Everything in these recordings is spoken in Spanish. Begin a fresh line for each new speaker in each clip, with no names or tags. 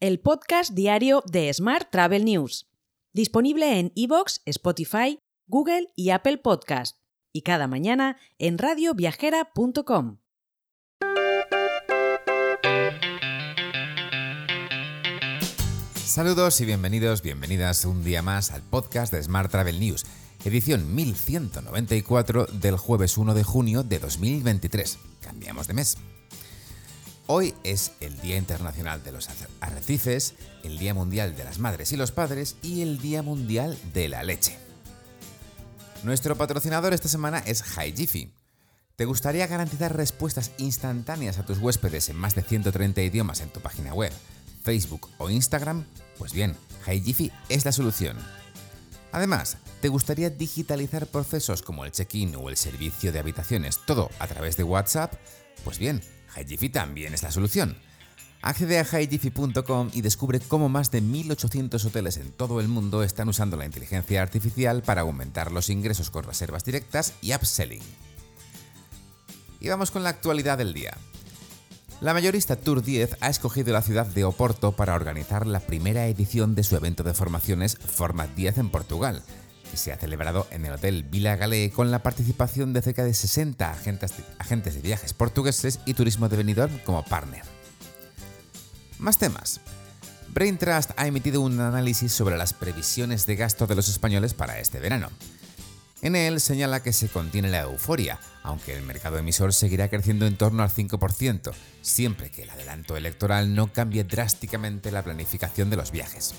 el podcast diario de Smart Travel News, disponible en iVoox, Spotify, Google y Apple Podcast, y cada mañana en radioviajera.com.
Saludos y bienvenidos, bienvenidas un día más al podcast de Smart Travel News, edición 1194 del jueves 1 de junio de 2023. Cambiamos de mes. Hoy es el Día Internacional de los Arrecifes, el Día Mundial de las Madres y los Padres y el Día Mundial de la Leche. Nuestro patrocinador esta semana es HiGifi. ¿Te gustaría garantizar respuestas instantáneas a tus huéspedes en más de 130 idiomas en tu página web, Facebook o Instagram? Pues bien, HiGifi es la solución. Además, ¿te gustaría digitalizar procesos como el check-in o el servicio de habitaciones, todo a través de WhatsApp? Pues bien, HiGifi también es la solución. Accede a higifi.com y descubre cómo más de 1.800 hoteles en todo el mundo están usando la inteligencia artificial para aumentar los ingresos con reservas directas y upselling. Y vamos con la actualidad del día. La mayorista Tour 10 ha escogido la ciudad de Oporto para organizar la primera edición de su evento de formaciones Format 10 en Portugal, que se ha celebrado en el Hotel Vila Galé con la participación de cerca de 60 agentes, de viajes portugueses y turismo de Benidorm como partner. Más temas. Brain Trust ha emitido un análisis sobre las previsiones de gasto de los españoles para este verano. En él señala que se contiene la euforia, aunque el mercado emisor seguirá creciendo en torno al 5%, siempre que el adelanto electoral no cambie drásticamente la planificación de los viajes.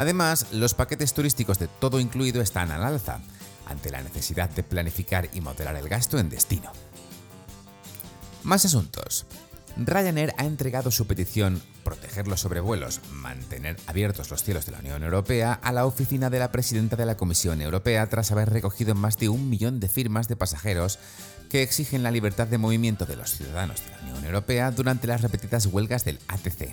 Además, los paquetes turísticos de todo incluido están al alza, ante la necesidad de planificar y moderar el gasto en destino. Más asuntos. Ryanair ha entregado su petición proteger los sobrevuelos, mantener abiertos los cielos de la Unión Europea a la oficina de la presidenta de la Comisión Europea tras haber recogido más de un millón de firmas de pasajeros que exigen la libertad de movimiento de los ciudadanos de la Unión Europea durante las repetidas huelgas del ATC.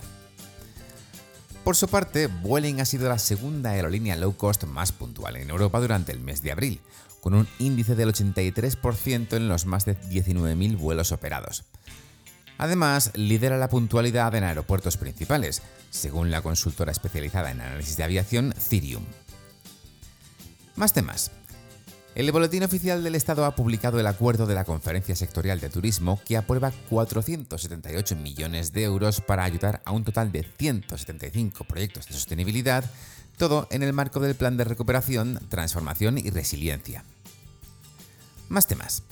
Por su parte, Vueling ha sido la segunda aerolínea low cost más puntual en Europa durante el mes de abril, con un índice del 83% en los más de 19.000 vuelos operados. Además, lidera la puntualidad en aeropuertos principales, según la consultora especializada en análisis de aviación Cirium. Más temas. El Boletín Oficial del Estado ha publicado el acuerdo de la Conferencia Sectorial de Turismo que aprueba 478 millones de euros para ayudar a un total de 175 proyectos de sostenibilidad, todo en el marco del Plan de Recuperación, Transformación y Resiliencia. Más temas.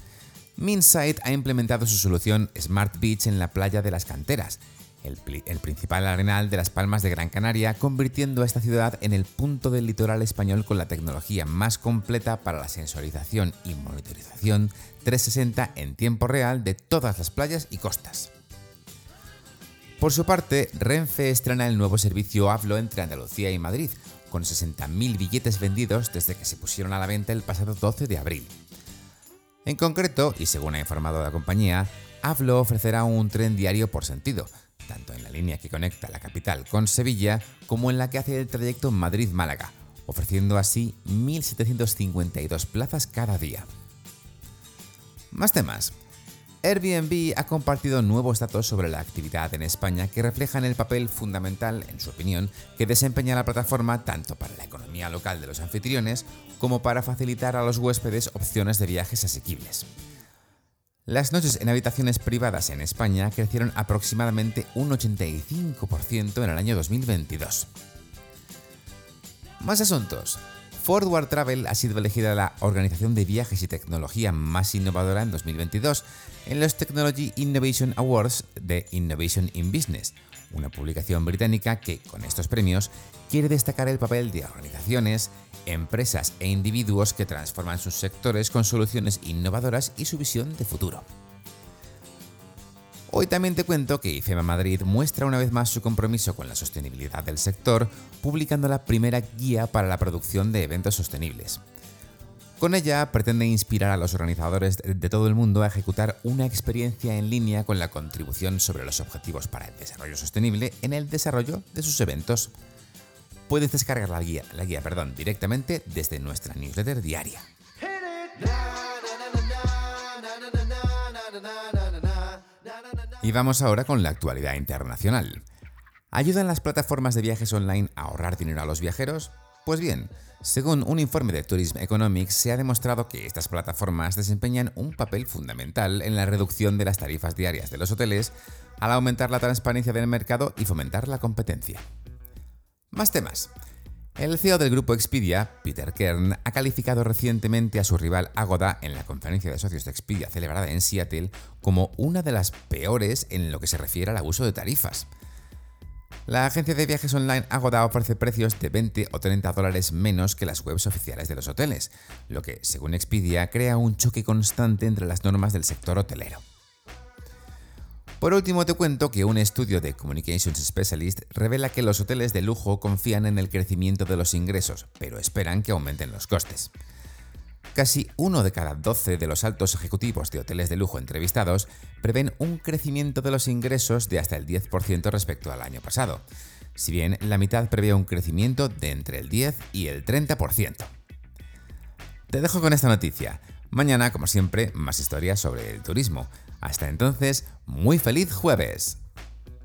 Minsight ha implementado su solución Smart Beach en la playa de las canteras, el, principal arenal de las Palmas de Gran Canaria, convirtiendo a esta ciudad en el punto del litoral español con la tecnología más completa para la sensorización y monitorización 360 en tiempo real de todas las playas y costas. Por su parte, Renfe estrena el nuevo servicio Hablo entre Andalucía y Madrid, con 60.000 billetes vendidos desde que se pusieron a la venta el pasado 12 de abril. En concreto, y según ha informado la compañía, Avlo ofrecerá un tren diario por sentido, tanto en la línea que conecta la capital con Sevilla como en la que hace el trayecto Madrid-Málaga, ofreciendo así 1.752 plazas cada día. Más temas. Airbnb ha compartido nuevos datos sobre la actividad en España que reflejan el papel fundamental, en su opinión, que desempeña la plataforma tanto para la economía local de los anfitriones como para facilitar a los huéspedes opciones de viajes asequibles. Las noches en habitaciones privadas en España crecieron aproximadamente un 85% en el año 2022. Más asuntos. Forward Travel ha sido elegida la organización de viajes y tecnología más innovadora en 2022 en los Technology Innovation Awards de Innovation in Business, una publicación británica que, con estos premios, quiere destacar el papel de organizaciones, empresas e individuos que transforman sus sectores con soluciones innovadoras y su visión de futuro. Hoy también te cuento que IFEMA Madrid muestra una vez más su compromiso con la sostenibilidad del sector, publicando la primera guía para la producción de eventos sostenibles. Con ella pretende inspirar a los organizadores de todo el mundo a ejecutar una experiencia en línea con la contribución sobre los objetivos para el desarrollo sostenible en el desarrollo de sus eventos. Puedes descargar la guía, la guía perdón, directamente desde nuestra newsletter diaria. Y vamos ahora con la actualidad internacional. ¿Ayudan las plataformas de viajes online a ahorrar dinero a los viajeros? Pues bien, según un informe de Tourism Economics, se ha demostrado que estas plataformas desempeñan un papel fundamental en la reducción de las tarifas diarias de los hoteles al aumentar la transparencia del mercado y fomentar la competencia. Más temas. El CEO del grupo Expedia, Peter Kern, ha calificado recientemente a su rival Agoda en la conferencia de socios de Expedia celebrada en Seattle como una de las peores en lo que se refiere al abuso de tarifas. La agencia de viajes online Agoda ofrece precios de 20 o 30 dólares menos que las webs oficiales de los hoteles, lo que, según Expedia, crea un choque constante entre las normas del sector hotelero. Por último, te cuento que un estudio de Communications Specialist revela que los hoteles de lujo confían en el crecimiento de los ingresos, pero esperan que aumenten los costes. Casi uno de cada 12 de los altos ejecutivos de hoteles de lujo entrevistados prevén un crecimiento de los ingresos de hasta el 10% respecto al año pasado, si bien la mitad prevé un crecimiento de entre el 10 y el 30%. Te dejo con esta noticia. Mañana, como siempre, más historias sobre el turismo. Hasta entonces, muy feliz jueves.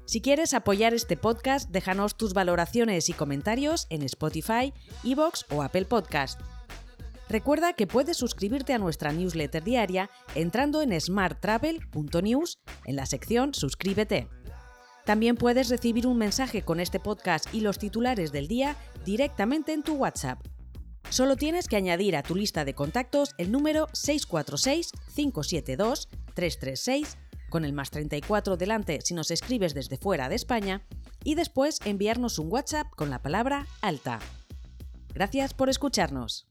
Si quieres apoyar este podcast, déjanos tus valoraciones y comentarios en Spotify, Evox o Apple Podcast. Recuerda que puedes suscribirte a nuestra newsletter diaria entrando en smarttravel.news en la sección Suscríbete. También puedes recibir un mensaje con este podcast y los titulares del día directamente en tu WhatsApp. Solo tienes que añadir a tu lista de contactos el número 646-572-336 con el más 34 delante si nos escribes desde fuera de España y después enviarnos un WhatsApp con la palabra alta. Gracias por escucharnos.